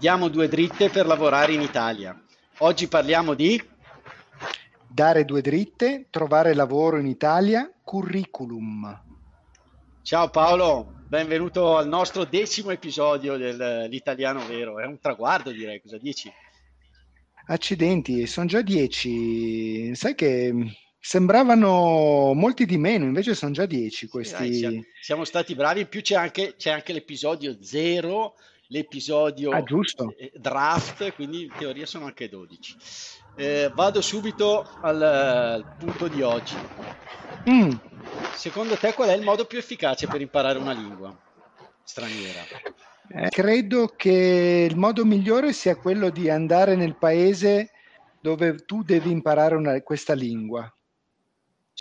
Diamo due dritte per lavorare in Italia. Oggi parliamo di dare due dritte, trovare lavoro in Italia, curriculum. Ciao Paolo, benvenuto al nostro decimo episodio dell'Italiano Vero. È un traguardo direi, cosa dici? Accidenti, sono già dieci. Sai che sembravano molti di meno, invece sono già dieci questi. Sì, dai, siamo, stati bravi, in più c'è anche, c'è anche l'episodio zero l'episodio ah, draft, quindi in teoria sono anche 12. Eh, vado subito al, al, punto di oggi. Mm. Secondo te qual è il modo più efficace per imparare una lingua straniera? Eh, credo che il modo migliore sia quello di andare nel paese dove tu devi imparare una, questa lingua.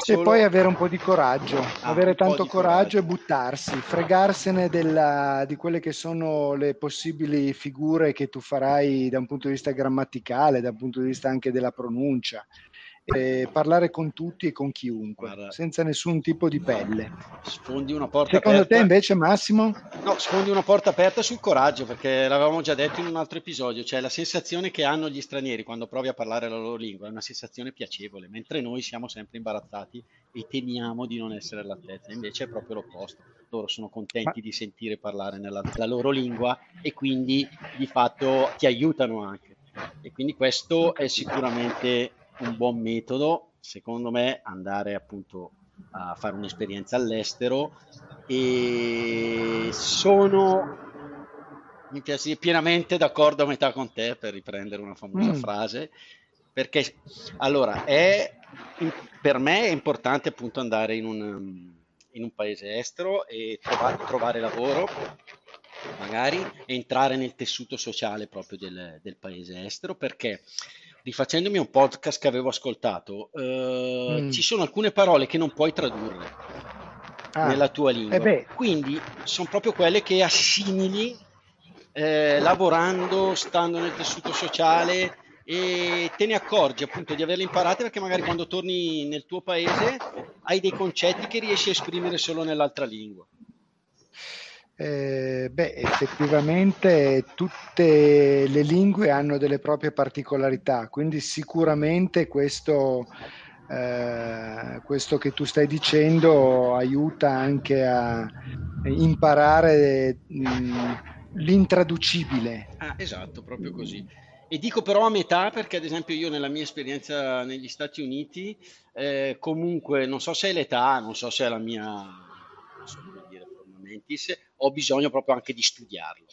Solo... E poi avere un po' di coraggio, ah, avere tanto coraggio, coraggio, e buttarsi, fregarsene della, di quelle che sono le possibili figure che tu farai da un punto di vista grammaticale, da un punto di vista anche della pronuncia eh, parlare con tutti e con chiunque, Guarda, senza nessun tipo di pelle. Sfondi una porta Secondo aperta. te invece Massimo? No, sfondi una porta aperta sul coraggio, perché l'avevamo già detto in un altro episodio, cioè la sensazione che hanno gli stranieri quando provi a parlare la loro lingua è una sensazione piacevole, mentre noi siamo sempre imbarazzati e temiamo di non essere all'altezza, invece è proprio l'opposto. Loro sono contenti Ma... di sentire parlare nella, la loro lingua e quindi di fatto ti aiutano anche. E quindi questo è sicuramente un buon metodo, secondo me, andare appunto a fare un'esperienza all'estero e sono mi piace pienamente d'accordo a metà con te per riprendere una famosa mm. frase perché allora è per me è importante appunto andare in un, in un paese estero e trovare, trovare lavoro magari entrare nel tessuto sociale proprio del, del paese estero perché rifacendomi un podcast che avevo ascoltato, eh, mm. ci sono alcune parole che non puoi tradurre ah. nella tua lingua. Eh Quindi sono proprio quelle che assimili eh, lavorando, stando nel tessuto sociale e te ne accorgi appunto di averle imparate perché magari quando torni nel tuo paese hai dei concetti che riesci a esprimere solo nell'altra lingua. Eh, beh, effettivamente tutte le lingue hanno delle proprie particolarità, quindi sicuramente questo, eh, questo che tu stai dicendo aiuta anche a imparare mh, mm, l'intraducibile. Ah, esatto, proprio così. E dico però a metà perché ad esempio io nella mia esperienza negli Stati Uniti eh, comunque non so se è l'età, non so se è la mia Mentis, ho bisogno proprio anche di studiarlo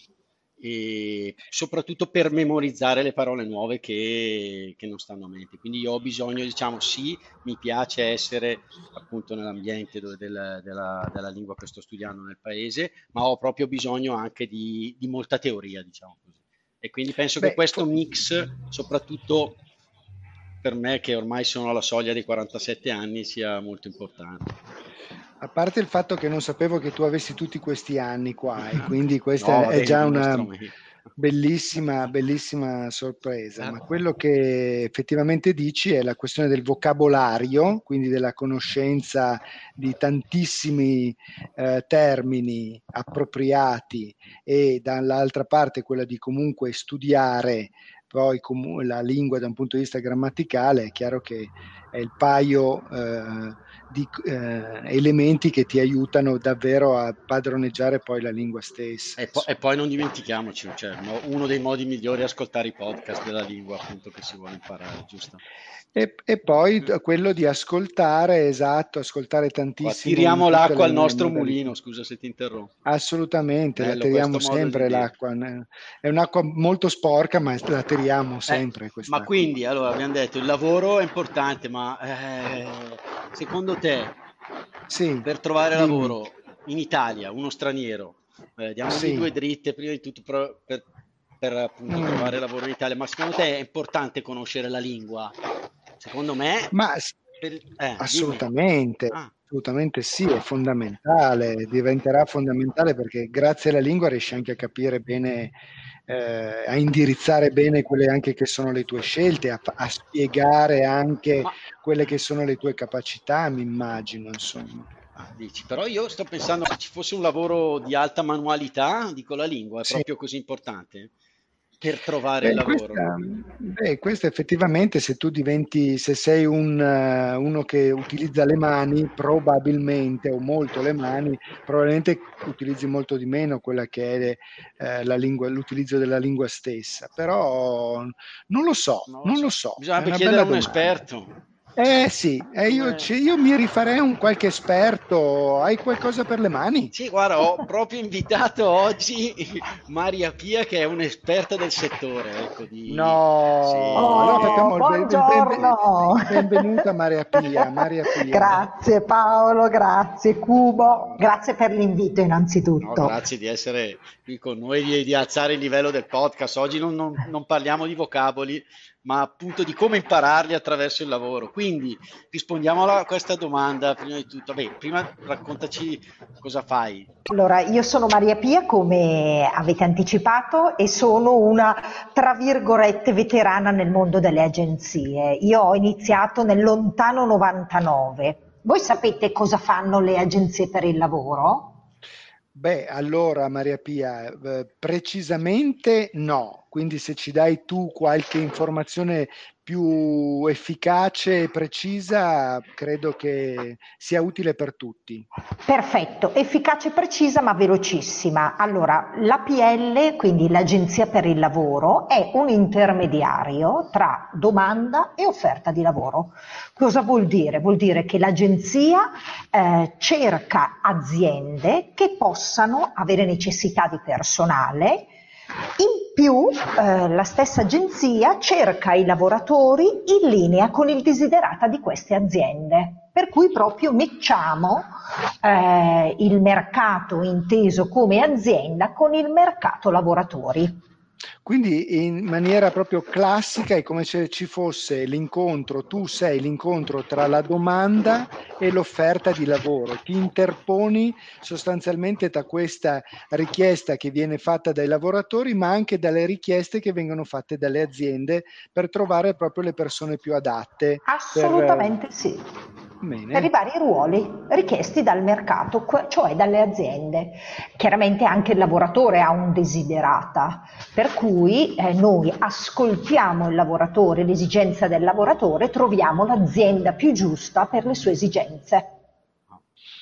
e soprattutto per memorizzare le parole nuove che, che, non stanno a mente. Quindi io ho bisogno, diciamo, sì, mi piace essere appunto nell'ambiente della, della, della, lingua che sto studiando nel paese, ma ho proprio bisogno anche di, di molta teoria, diciamo così. E quindi penso Beh, che questo mix, soprattutto per me che ormai sono alla soglia dei 47 anni, sia molto importante. A parte il fatto che non sapevo che tu avessi tutti questi anni qua, e quindi questa no, è già una bellissima, bellissima sorpresa. Ma quello che effettivamente dici è la questione del vocabolario, quindi della conoscenza di tantissimi eh, termini appropriati e dall'altra parte quella di comunque studiare poi com- la lingua da un punto di vista grammaticale, è chiaro che è il paio eh, di eh, elementi che ti aiutano davvero a padroneggiare poi la lingua stessa. E, po- e poi non dimentichiamoci, cioè, uno dei modi migliori è ascoltare i podcast della lingua appunto che si vuole imparare, giusto? E, e poi quello di ascoltare, esatto, ascoltare tantissimo. tiriamo l'acqua al nostro mulino, scusa se ti interrompo. Assolutamente, Bello, la tiriamo sempre l'acqua. È un'acqua molto sporca, ma la tiriamo eh, sempre. Eh, ma quindi, allora, abbiamo detto, il lavoro è importante, ma eh, secondo te, sì, per trovare dimmi. lavoro in Italia, uno straniero, eh, diamo sì. due dritte, prima di tutto per, per per appunto mm. trovare lavoro in Italia, ma secondo te è importante conoscere la lingua? Secondo me... Ma eh, assolutamente. Ah. Assolutamente sì, è fondamentale, diventerà fondamentale perché grazie alla lingua riesci anche a capire bene, eh, a indirizzare bene quelle anche che sono le tue scelte, a, a spiegare anche Ma... quelle che sono le tue capacità, mi immagino, insomma. Ah, dici, però io sto pensando se ci fosse un lavoro di alta manualità, dico la lingua, è sì. proprio così importante per trovare beh, il lavoro? Questa, beh, questo effettivamente se tu diventi, se sei un, uh, uno che utilizza le mani, probabilmente, o molto le mani, probabilmente utilizzi molto di meno quella che è uh, la lingua, l'utilizzo della lingua stessa, però non lo so, non lo, non so. Lo so. Bisogna chiedere a un esperto. Eh sì, eh, io, io, mi rifarei a un qualche esperto. Hai qualcosa per le mani? Sì, guarda, ho proprio invitato oggi Maria Pia, che è un'esperta del settore. Ecco, di... No, sì. oh, buongiorno. Ben, ben, benvenuta Maria Pia, Maria Pia. Grazie Paolo, grazie Cubo, grazie per l'invito innanzitutto. No, grazie di essere qui con noi, di, di, alzare il livello del podcast. Oggi non, non, non parliamo di vocaboli, ma appunto di come impararli attraverso il lavoro. Quindi rispondiamo a questa domanda prima di tutto. Beh, prima raccontaci cosa fai. Allora, io sono Maria Pia, come avete anticipato, e sono una, tra virgolette, veterana nel mondo delle agenzie. Io ho iniziato nel lontano 99. Voi sapete cosa fanno le agenzie per il lavoro? Beh, allora Maria Pia, eh, precisamente no, quindi se ci dai tu qualche informazione più efficace e precisa, credo che sia utile per tutti. Perfetto, efficace e precisa ma velocissima. Allora, l'APL, quindi l'Agenzia per il Lavoro, è un intermediario tra domanda e offerta di lavoro. Cosa vuol dire? Vuol dire che l'agenzia eh, cerca aziende che possano avere necessità di personale in più eh, la stessa agenzia cerca i lavoratori in linea con il desiderata di queste aziende, per cui proprio mettiamo eh, il mercato inteso come azienda con il mercato lavoratori. Quindi in maniera proprio classica è come se ci fosse l'incontro, tu sei l'incontro tra la domanda e l'offerta di lavoro, ti interponi sostanzialmente tra questa richiesta che viene fatta dai lavoratori, ma anche dalle richieste che vengono fatte dalle aziende per trovare proprio le persone più adatte. Assolutamente per... sì. Bene. per i vari ruoli richiesti dal mercato, cioè dalle aziende. Chiaramente anche il lavoratore ha un desiderata, per cui eh, noi ascoltiamo il lavoratore, l'esigenza del lavoratore, troviamo l'azienda più giusta per le sue esigenze.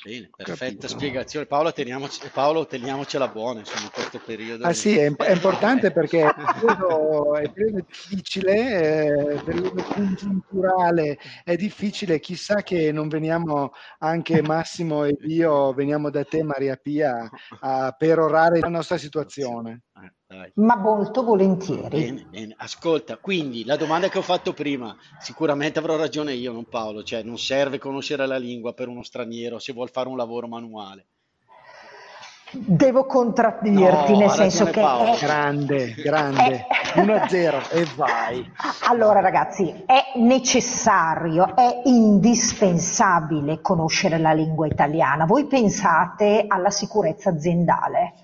Bene, perfetta Capito. spiegazione. Paolo, teniamoci, Paolo, teniamocela buona insomma, in questo periodo. Ah sì, è, è importante perché è periodo, è periodo difficile, è periodo congiunturale, è difficile, chissà che non veniamo anche Massimo e io, veniamo da te Maria Pia a perorare la nostra situazione. Eh. Dai. Ma molto volentieri. Bene, bene. Ascolta, quindi la domanda che ho fatto prima, sicuramente avrò ragione io, non Paolo, cioè non serve conoscere la lingua per uno straniero se vuol fare un lavoro manuale. Devo contraddirti no, nel senso che è grande, grande, è... 1-0 e vai. Allora ragazzi, è necessario, è indispensabile conoscere la lingua italiana. Voi pensate alla sicurezza aziendale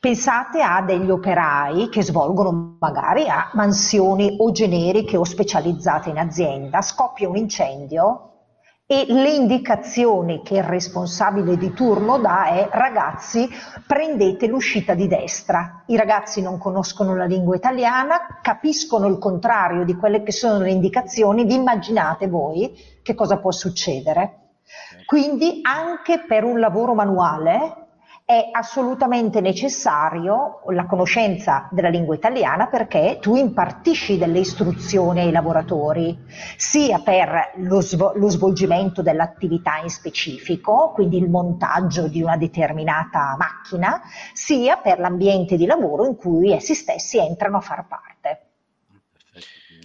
Pensate a degli operai che svolgono magari a mansioni o generiche o specializzate in azienda, scoppia un incendio e le indicazioni che il responsabile di turno dà è ragazzi prendete l'uscita di destra. I ragazzi non conoscono la lingua italiana, capiscono il contrario di quelle che sono le indicazioni, vi immaginate voi che cosa può succedere? Quindi anche per un lavoro manuale è assolutamente necessario la conoscenza della lingua italiana perché tu impartisci delle istruzioni ai lavoratori, sia per lo, svol- lo svolgimento dell'attività in specifico, quindi il montaggio di una determinata macchina, sia per l'ambiente di lavoro in cui essi stessi entrano a far parte.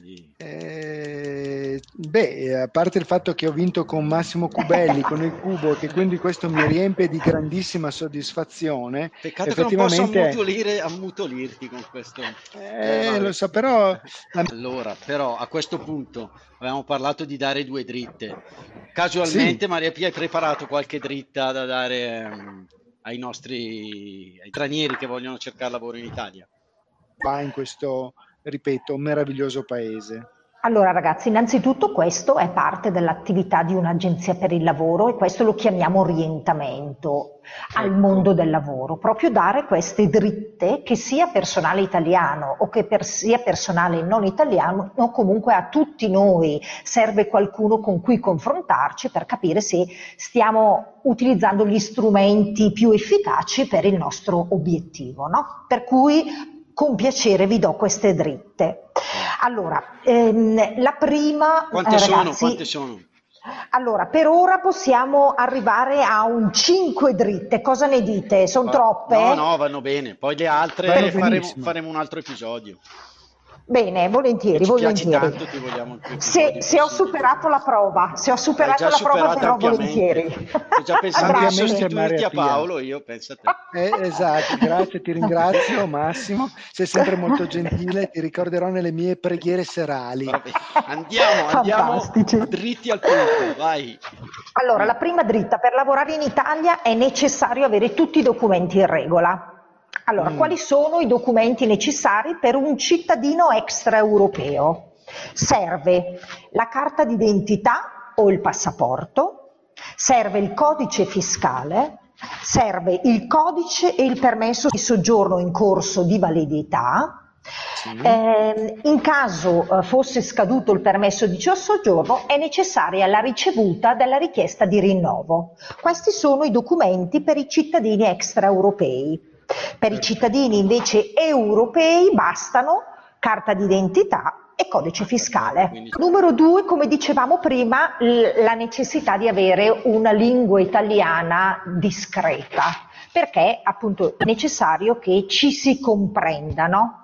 Quindi... Eh, beh, a parte il fatto che ho vinto con Massimo Cubelli, con il cubo, che quindi questo mi riempie di grandissima soddisfazione. Peccato effettivamente... che non posso ammutolire, ammutolirti con questo. Eh, eh lo so, però... Allora, però a questo punto avevamo parlato di dare due dritte. Casualmente, sì. Maria Pia, hai preparato qualche dritta da dare um, ai nostri ai stranieri che vogliono cercare lavoro in Italia? Va in questo ripeto, meraviglioso paese. Allora ragazzi, innanzitutto questo è parte dell'attività di un'agenzia per il lavoro e questo lo chiamiamo orientamento al ecco. mondo del lavoro, proprio dare queste dritte che sia personale italiano o che per sia personale non italiano o comunque a tutti noi serve qualcuno con cui confrontarci per capire se stiamo utilizzando gli strumenti più efficaci per il nostro obiettivo. No? Per cui con piacere vi do queste dritte. Allora, ehm, la prima... Quante, eh, sono, ragazzi, quante sono? Allora, per ora possiamo arrivare a un 5 dritte, cosa ne dite? Sono troppe? No, no, vanno bene, poi le altre faremo, faremo un altro episodio. Bene, volentieri, volentieri. Tanto, se, se, ho superato la prova, se ho superato la prova, però volentieri. Sto già pensando a sostituirti a Paolo, io penso a te. Eh, esatto, grazie, ti ringrazio Massimo, sei sempre molto gentile, ti ricorderò nelle mie preghiere serali. Vabbè, andiamo, andiamo dritti al punto, vai. Allora, la prima dritta, per lavorare in Italia è necessario avere tutti i documenti in regola. Allora, mm. quali sono i documenti necessari per un cittadino extraeuropeo? Serve la carta d'identità o il passaporto, serve il codice fiscale, serve il codice e il permesso di soggiorno in corso di validità, sì. Eh, in caso eh, fosse scaduto il permesso di soggiorno è necessaria la ricevuta della richiesta di rinnovo. Questi sono i documenti per i cittadini extraeuropei. Per i cittadini invece europei bastano carta d'identità e codice fiscale. Numero due, come dicevamo prima, la necessità di avere una lingua italiana discreta perché appunto è necessario che ci si comprendano.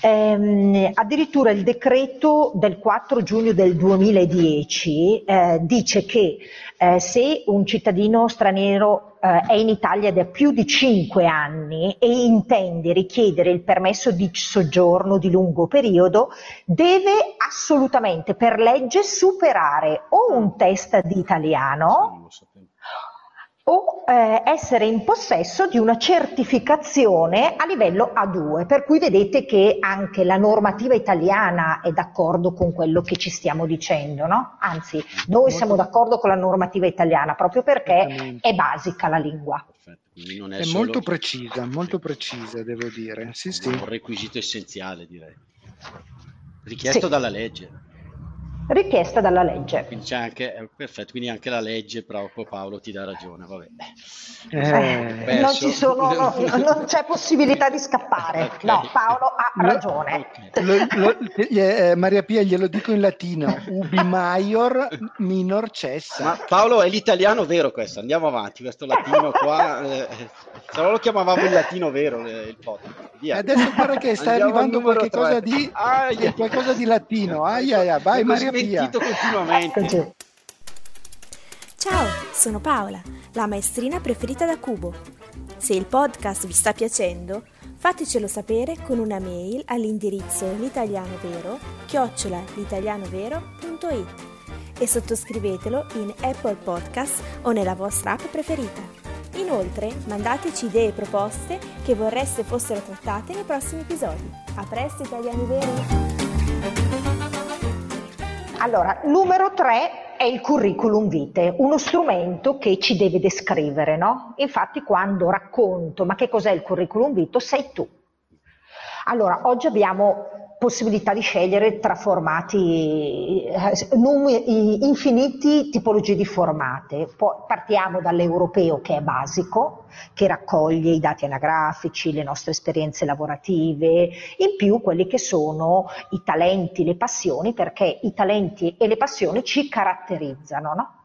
Ehm, addirittura il decreto del 4 giugno del 2010 eh, dice che eh, se un cittadino straniero eh, è in Italia da più di 5 anni e intende richiedere il permesso di soggiorno di lungo periodo, deve assolutamente per legge superare o un test di italiano o eh, essere in possesso di una certificazione a livello A2, per cui vedete che anche la normativa italiana è d'accordo con quello che ci stiamo dicendo, no? Anzi, noi Molto... siamo d'accordo con la normativa italiana proprio perché è basica la lingua. Perfetto, è, è solo... molto precisa, molto precisa, devo dire. Sì, sì. Un requisito essenziale, direi. Richiesto sì. dalla legge richiesta dalla legge. Quindi c'è anche, eh, perfetto, quindi anche la legge proprio Paolo ti dà ragione, vabbè. Eh, non, sono, no, non, c'è possibilità di scappare, okay. no, Paolo ha ragione. Okay. Lo, lo, eh, Maria Pia glielo dico in latino, ubi maior minor cessa. Ma Paolo è l'italiano vero questo, andiamo avanti, questo latino qua, eh, se no lo chiamavamo il latino vero eh, il podcast. Via. Adesso guarda che sta andiamo arrivando qualcosa di, qualcosa di latino, ai, ai, ai. vai Maria smentito continuamente. Ciao, sono Paola, la maestrina preferita da Cubo. Se il podcast vi sta piacendo, fatecelo sapere con una mail all'indirizzo l'italianovero chiocciola l'italianovero.it e sottoscrivetelo in Apple Podcast o nella vostra app preferita. Inoltre, mandateci idee e proposte che vorreste fossero trattate nei prossimi episodi. A presto, italiani veri! Allora, numero tre è il curriculum vitae, uno strumento che ci deve descrivere, no? Infatti quando racconto ma che cos'è il curriculum vitae sei tu. Allora, oggi abbiamo possibilità di scegliere tra formati, eh, numeri, infiniti tipologie di formate. Poi partiamo dall'europeo che è basico, che raccoglie i dati anagrafici, le nostre esperienze lavorative, in più quelli che sono i talenti, le passioni, perché i talenti e le passioni ci caratterizzano. No?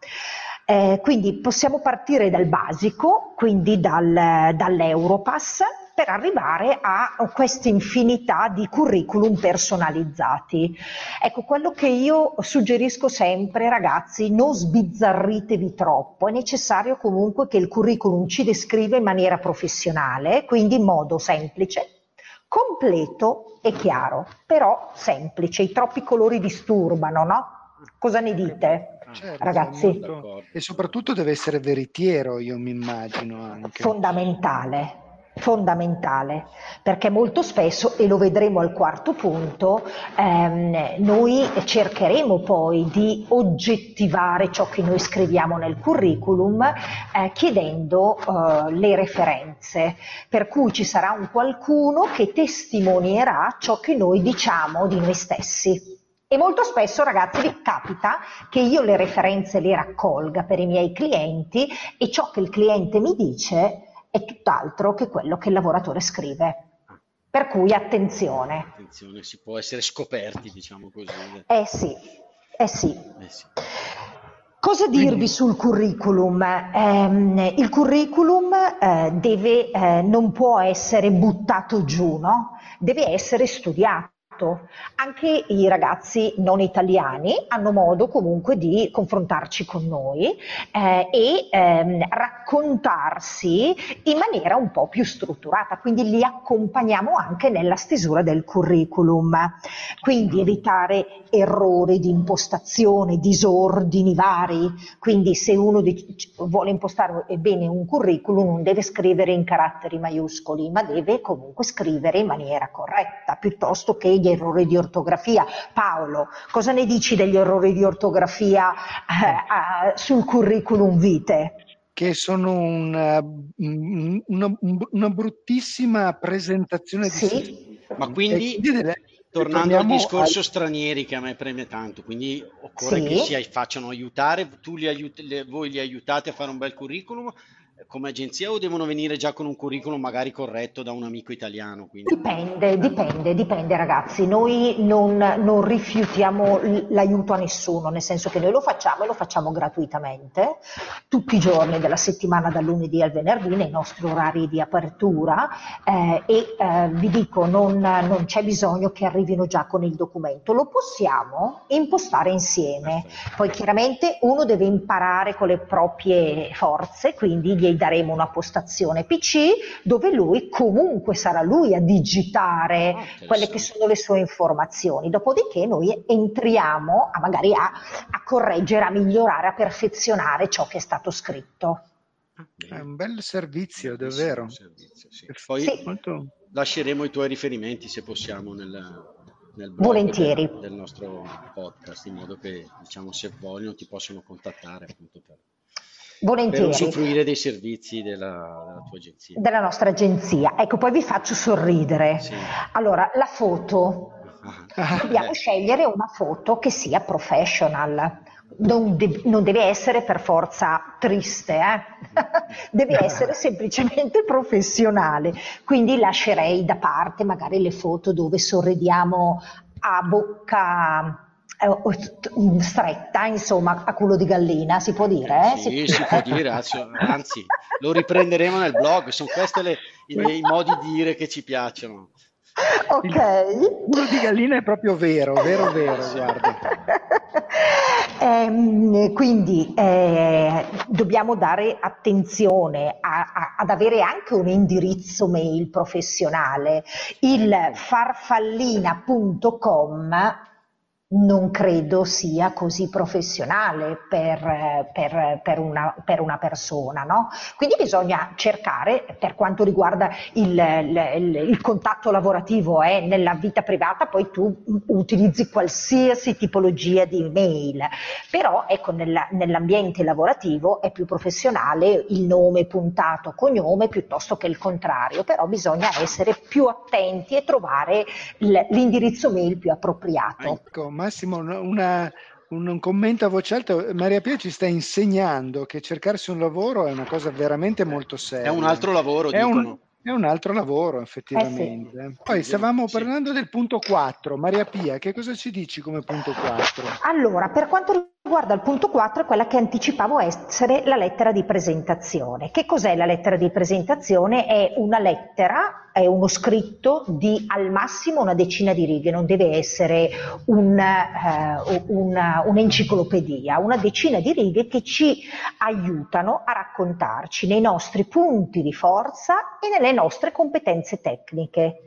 Eh, quindi possiamo partire dal basico, quindi dal, dall'Europass, per arrivare a questa infinità di curriculum personalizzati. Ecco, quello che io suggerisco sempre, ragazzi, non sbizzarritevi troppo, è necessario comunque che il curriculum ci descriva in maniera professionale, quindi in modo semplice, completo e chiaro, però semplice. I troppi colori disturbano, no? Cosa ne dite? Certo, ragazzi? E soprattutto deve essere veritiero, io mi immagino anche. Fondamentale, fondamentale, perché molto spesso, e lo vedremo al quarto punto, ehm, noi cercheremo poi di oggettivare ciò che noi scriviamo nel curriculum eh, chiedendo eh, le referenze, per cui ci sarà un qualcuno che testimonierà ciò che noi diciamo di noi stessi. E molto spesso, ragazzi, vi capita che io le referenze le raccolga per i miei clienti e ciò che il cliente mi dice è tutt'altro che quello che il lavoratore scrive. Per cui attenzione. Attenzione, si può essere scoperti, diciamo così. Eh sì, eh sì. Eh sì. Cosa dirvi Quindi... sul curriculum? Eh, il curriculum eh, deve, eh, non può essere buttato giù, no? deve essere studiato anche i ragazzi non italiani hanno modo comunque di confrontarci con noi eh, e ehm, raccontarsi in maniera un po' più strutturata, quindi li accompagniamo anche nella stesura del curriculum. Quindi evitare errori di impostazione, disordini vari, quindi se uno vuole impostare bene un curriculum non deve scrivere in caratteri maiuscoli, ma deve comunque scrivere in maniera corretta, piuttosto che gli errori di ortografia. Paolo, cosa ne dici degli errori di ortografia eh, sul curriculum vitae? Che sono una, una, una bruttissima presentazione sì. di... Ma quindi... Tornando al discorso al... stranieri che a me preme tanto, quindi occorre sì. che si facciano aiutare, tu li aiut- le, voi li aiutate a fare un bel curriculum, come agenzia o devono venire già con un curriculum magari corretto da un amico italiano? Quindi? Dipende, dipende, dipende ragazzi. Noi non, non, rifiutiamo l'aiuto a nessuno, nel senso che noi lo facciamo e lo facciamo gratuitamente tutti i giorni della settimana, dal lunedì al venerdì, nei nostri orari di apertura eh, e eh, vi dico, non, non, c'è bisogno che arrivino già con il documento, lo possiamo impostare insieme. Poi chiaramente uno deve imparare con le proprie forze, quindi gli daremo una postazione PC dove lui comunque sarà lui a digitare oh, quelle che sono le sue informazioni. Dopodiché noi entriamo a magari a, a correggere, a migliorare, a perfezionare ciò che è stato scritto. È un bel servizio, davvero. Servizio, sì. Poi sì. Molto... lasceremo i tuoi riferimenti se possiamo nel, nel Volentieri. Del, del, nostro podcast, in modo che diciamo, se vogliono ti possono contattare appunto per Volentieri. Per usufruire dei servizi della, della, tua agenzia. Della nostra agenzia. Ecco, poi vi faccio sorridere. Sì. Allora, la foto. Ah. Dobbiamo scegliere una foto che sia professional. Non, de- non deve essere per forza triste, eh? deve essere semplicemente professionale. Quindi lascerei da parte magari le foto dove sorridiamo a bocca stretta, insomma, a culo di gallina, si può dire? Eh? Sì, si, si può dire, anzi, lo riprenderemo nel blog, sono questi le, i, i modi di dire che ci piacciono. Ok. Il culo di gallina è proprio vero, vero, vero, guarda. Eh, quindi eh, dobbiamo dare attenzione a, a, ad avere anche un indirizzo mail professionale. Il farfallina.com non credo sia così professionale per, per, per, una, per una, persona. No? Quindi bisogna cercare, per quanto riguarda il, il, il, contatto lavorativo eh, nella vita privata, poi tu utilizzi qualsiasi tipologia di mail, però ecco, nella, nell'ambiente lavorativo è più professionale il nome puntato cognome piuttosto che il contrario, però bisogna essere più attenti e trovare l'indirizzo mail più appropriato. Ecco Massimo, una, un commento a voce alta. Maria Pia ci sta insegnando che cercarsi un lavoro è una cosa veramente molto seria. È un altro lavoro, è un, è un, altro lavoro, effettivamente. Eh sì. Poi stavamo parlando del punto 4. Maria Pia, che cosa ci dici come punto 4? Allora, per quanto Guarda, il punto 4 è quella che anticipavo essere la lettera di presentazione. Che cos'è la lettera di presentazione? È una lettera, è uno scritto di al massimo una decina di righe, non deve essere un, uh, una, un'enciclopedia, una decina di righe che ci aiutano a raccontarci nei nostri punti di forza e nelle nostre competenze tecniche.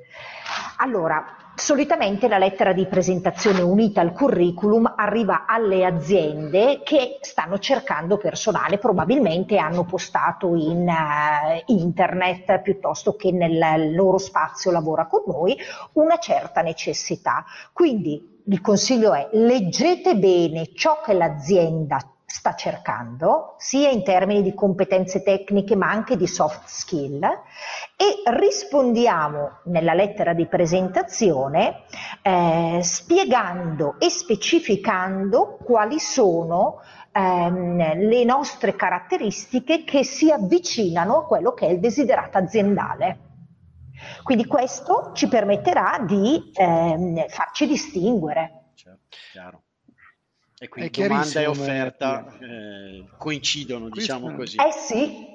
Allora, Solitamente la lettera di presentazione unita al curriculum arriva alle aziende che stanno cercando personale, probabilmente hanno postato in uh, internet piuttosto che nel loro spazio lavora con noi una certa necessità. Quindi il consiglio è leggete bene ciò che l'azienda sta cercando, sia in termini di competenze tecniche ma anche di soft skill, e rispondiamo nella lettera di presentazione eh, spiegando e specificando quali sono ehm, le nostre caratteristiche che si avvicinano a quello che è il desiderato aziendale. Quindi questo ci permetterà di ehm, farci distinguere. Certo, chiaro. E quindi domanda e offerta eh, coincidono, diciamo così. Eh sì,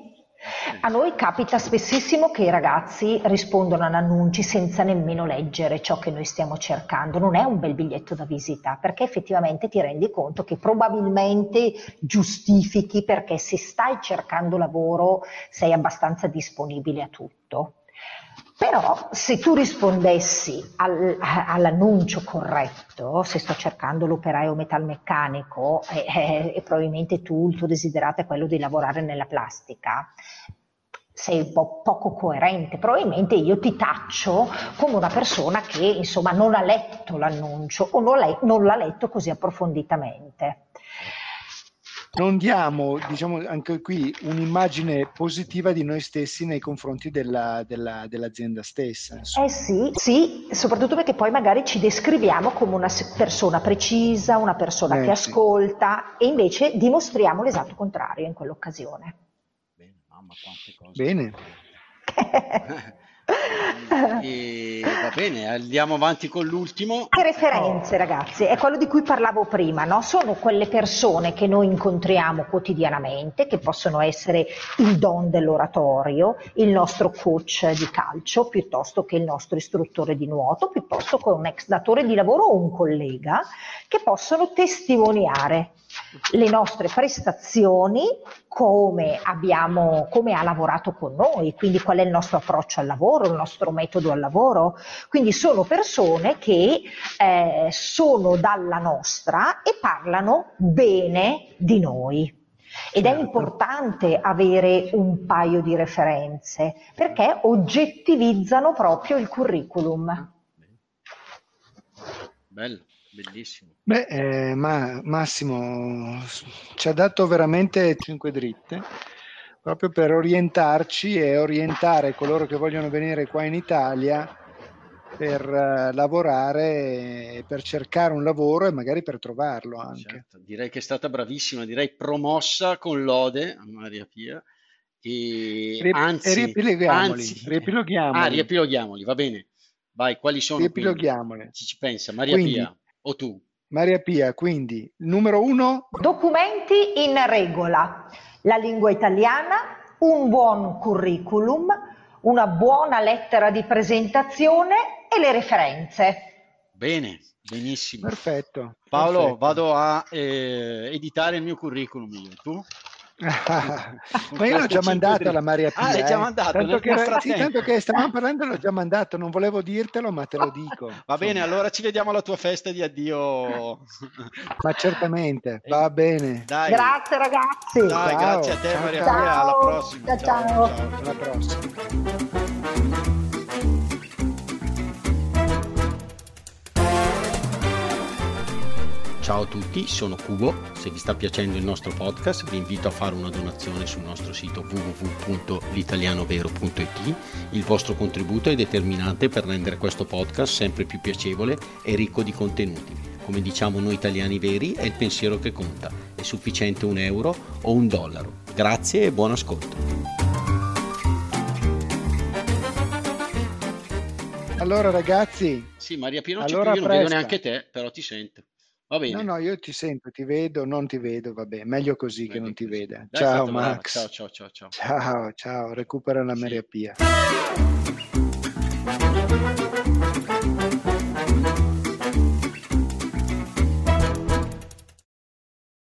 a noi capita spessissimo che i ragazzi rispondano ad annunci senza nemmeno leggere ciò che noi stiamo cercando. Non è un bel biglietto da visita perché effettivamente ti rendi conto che probabilmente giustifichi perché se stai cercando lavoro sei abbastanza disponibile a tutto. Però se tu rispondessi al, all'annuncio corretto, se sto cercando l'operaio metalmeccanico e, e, e, probabilmente tu il tuo desiderato è quello di lavorare nella plastica, sei un po' poco coerente, probabilmente io ti taccio come una persona che insomma non ha letto l'annuncio o non l'ha letto così approfonditamente non diamo, diciamo anche qui, un'immagine positiva di noi stessi nei confronti della, della, dell'azienda stessa. Insomma. Eh sì, sì, soprattutto perché poi magari ci descriviamo come una persona precisa, una persona eh, che sì. ascolta e invece dimostriamo l'esatto contrario in quell'occasione. Bene, mamma, quante cose. Bene. E va bene, andiamo avanti con l'ultimo. Le referenze, ragazzi, è quello di cui parlavo prima, no? Sono quelle persone che noi incontriamo quotidianamente, che possono essere il don dell'oratorio, il nostro coach di calcio, piuttosto che il nostro istruttore di nuoto, piuttosto che un ex datore di lavoro o un collega, che possono testimoniare le nostre prestazioni, come, abbiamo, come ha lavorato con noi, quindi qual è il nostro approccio al lavoro, il nostro metodo al lavoro. Quindi sono persone che eh, sono dalla nostra e parlano bene di noi. Ed certo. è importante avere un paio di referenze perché oggettivizzano proprio il curriculum. Bello. Bellissimo. Beh, eh, ma Massimo ci ha dato veramente cinque dritte proprio per orientarci e orientare coloro che vogliono venire qua in Italia per uh, lavorare, per cercare un lavoro e magari per trovarlo anche. Certo, direi che è stata bravissima, direi promossa con lode a Maria Pia. E, Riep- anzi, e riepiloghiamoli, anzi, riepiloghiamoli. Ah, riepiloghiamoli, va bene. Vai, quali sono? Riepiloghiamoli. Chi ci pensa? Maria quindi, Pia o tu? Maria Pia, quindi numero uno. Documenti in regola, la lingua italiana, un buon curriculum, una buona lettera di presentazione e le referenze. Bene, benissimo. Perfetto. Paolo, perfetto. vado a eh, editare il mio curriculum io. Tu? ma io l'ho già mandato alla Maria Pia. Ah, l'hai già mandato? Tanto che, sì, tanto che stavamo parlando l'ho già mandato, non volevo dirtelo, ma te lo dico. Va bene, allora ci vediamo alla tua festa di addio. ma certamente, va bene. Dai. Grazie ragazzi. Dai, ciao. grazie a te ciao, Maria ciao. Pia, alla prossima. ciao. ciao. ciao. Alla prossima. Ciao a tutti, sono Cubo. Se vi sta piacendo il nostro podcast vi invito a fare una donazione sul nostro sito www.litalianovero.it. Il vostro contributo è determinante per rendere questo podcast sempre più piacevole e ricco di contenuti. Come diciamo noi italiani veri, è il pensiero che conta. È sufficiente un euro o un dollaro. Grazie e buon ascolto. Allora ragazzi. Sì, Maria Pino allora non vedo neanche te, però ti sento. Va bene. No, no, io ti sento, ti vedo, non ti vedo, vabbè, meglio così che non ti veda. Ciao Max. Ciao, ciao, ciao, ciao. Ciao, ciao, recupera la sì. meriapia.